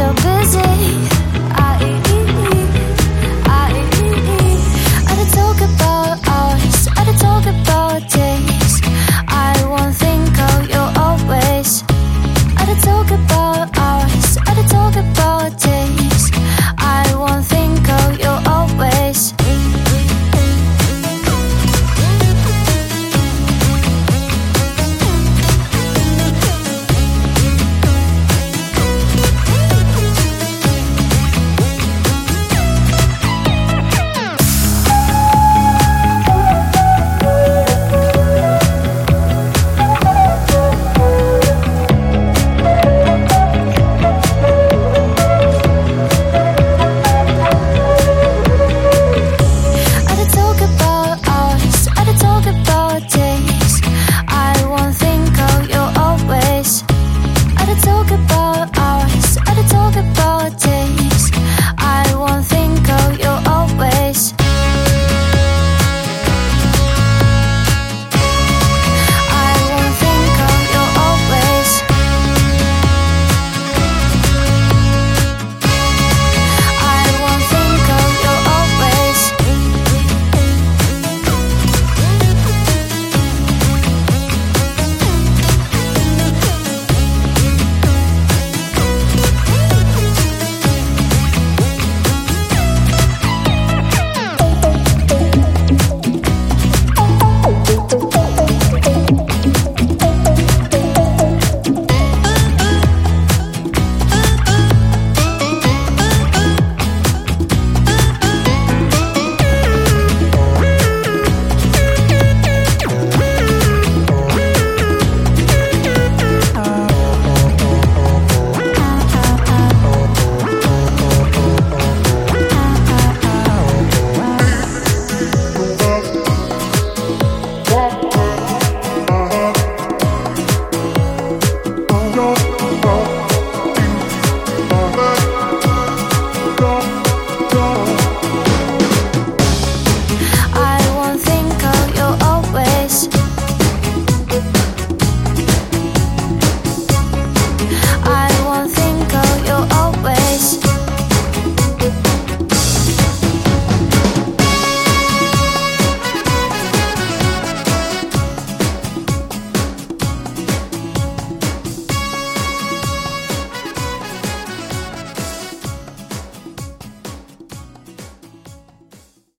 so busy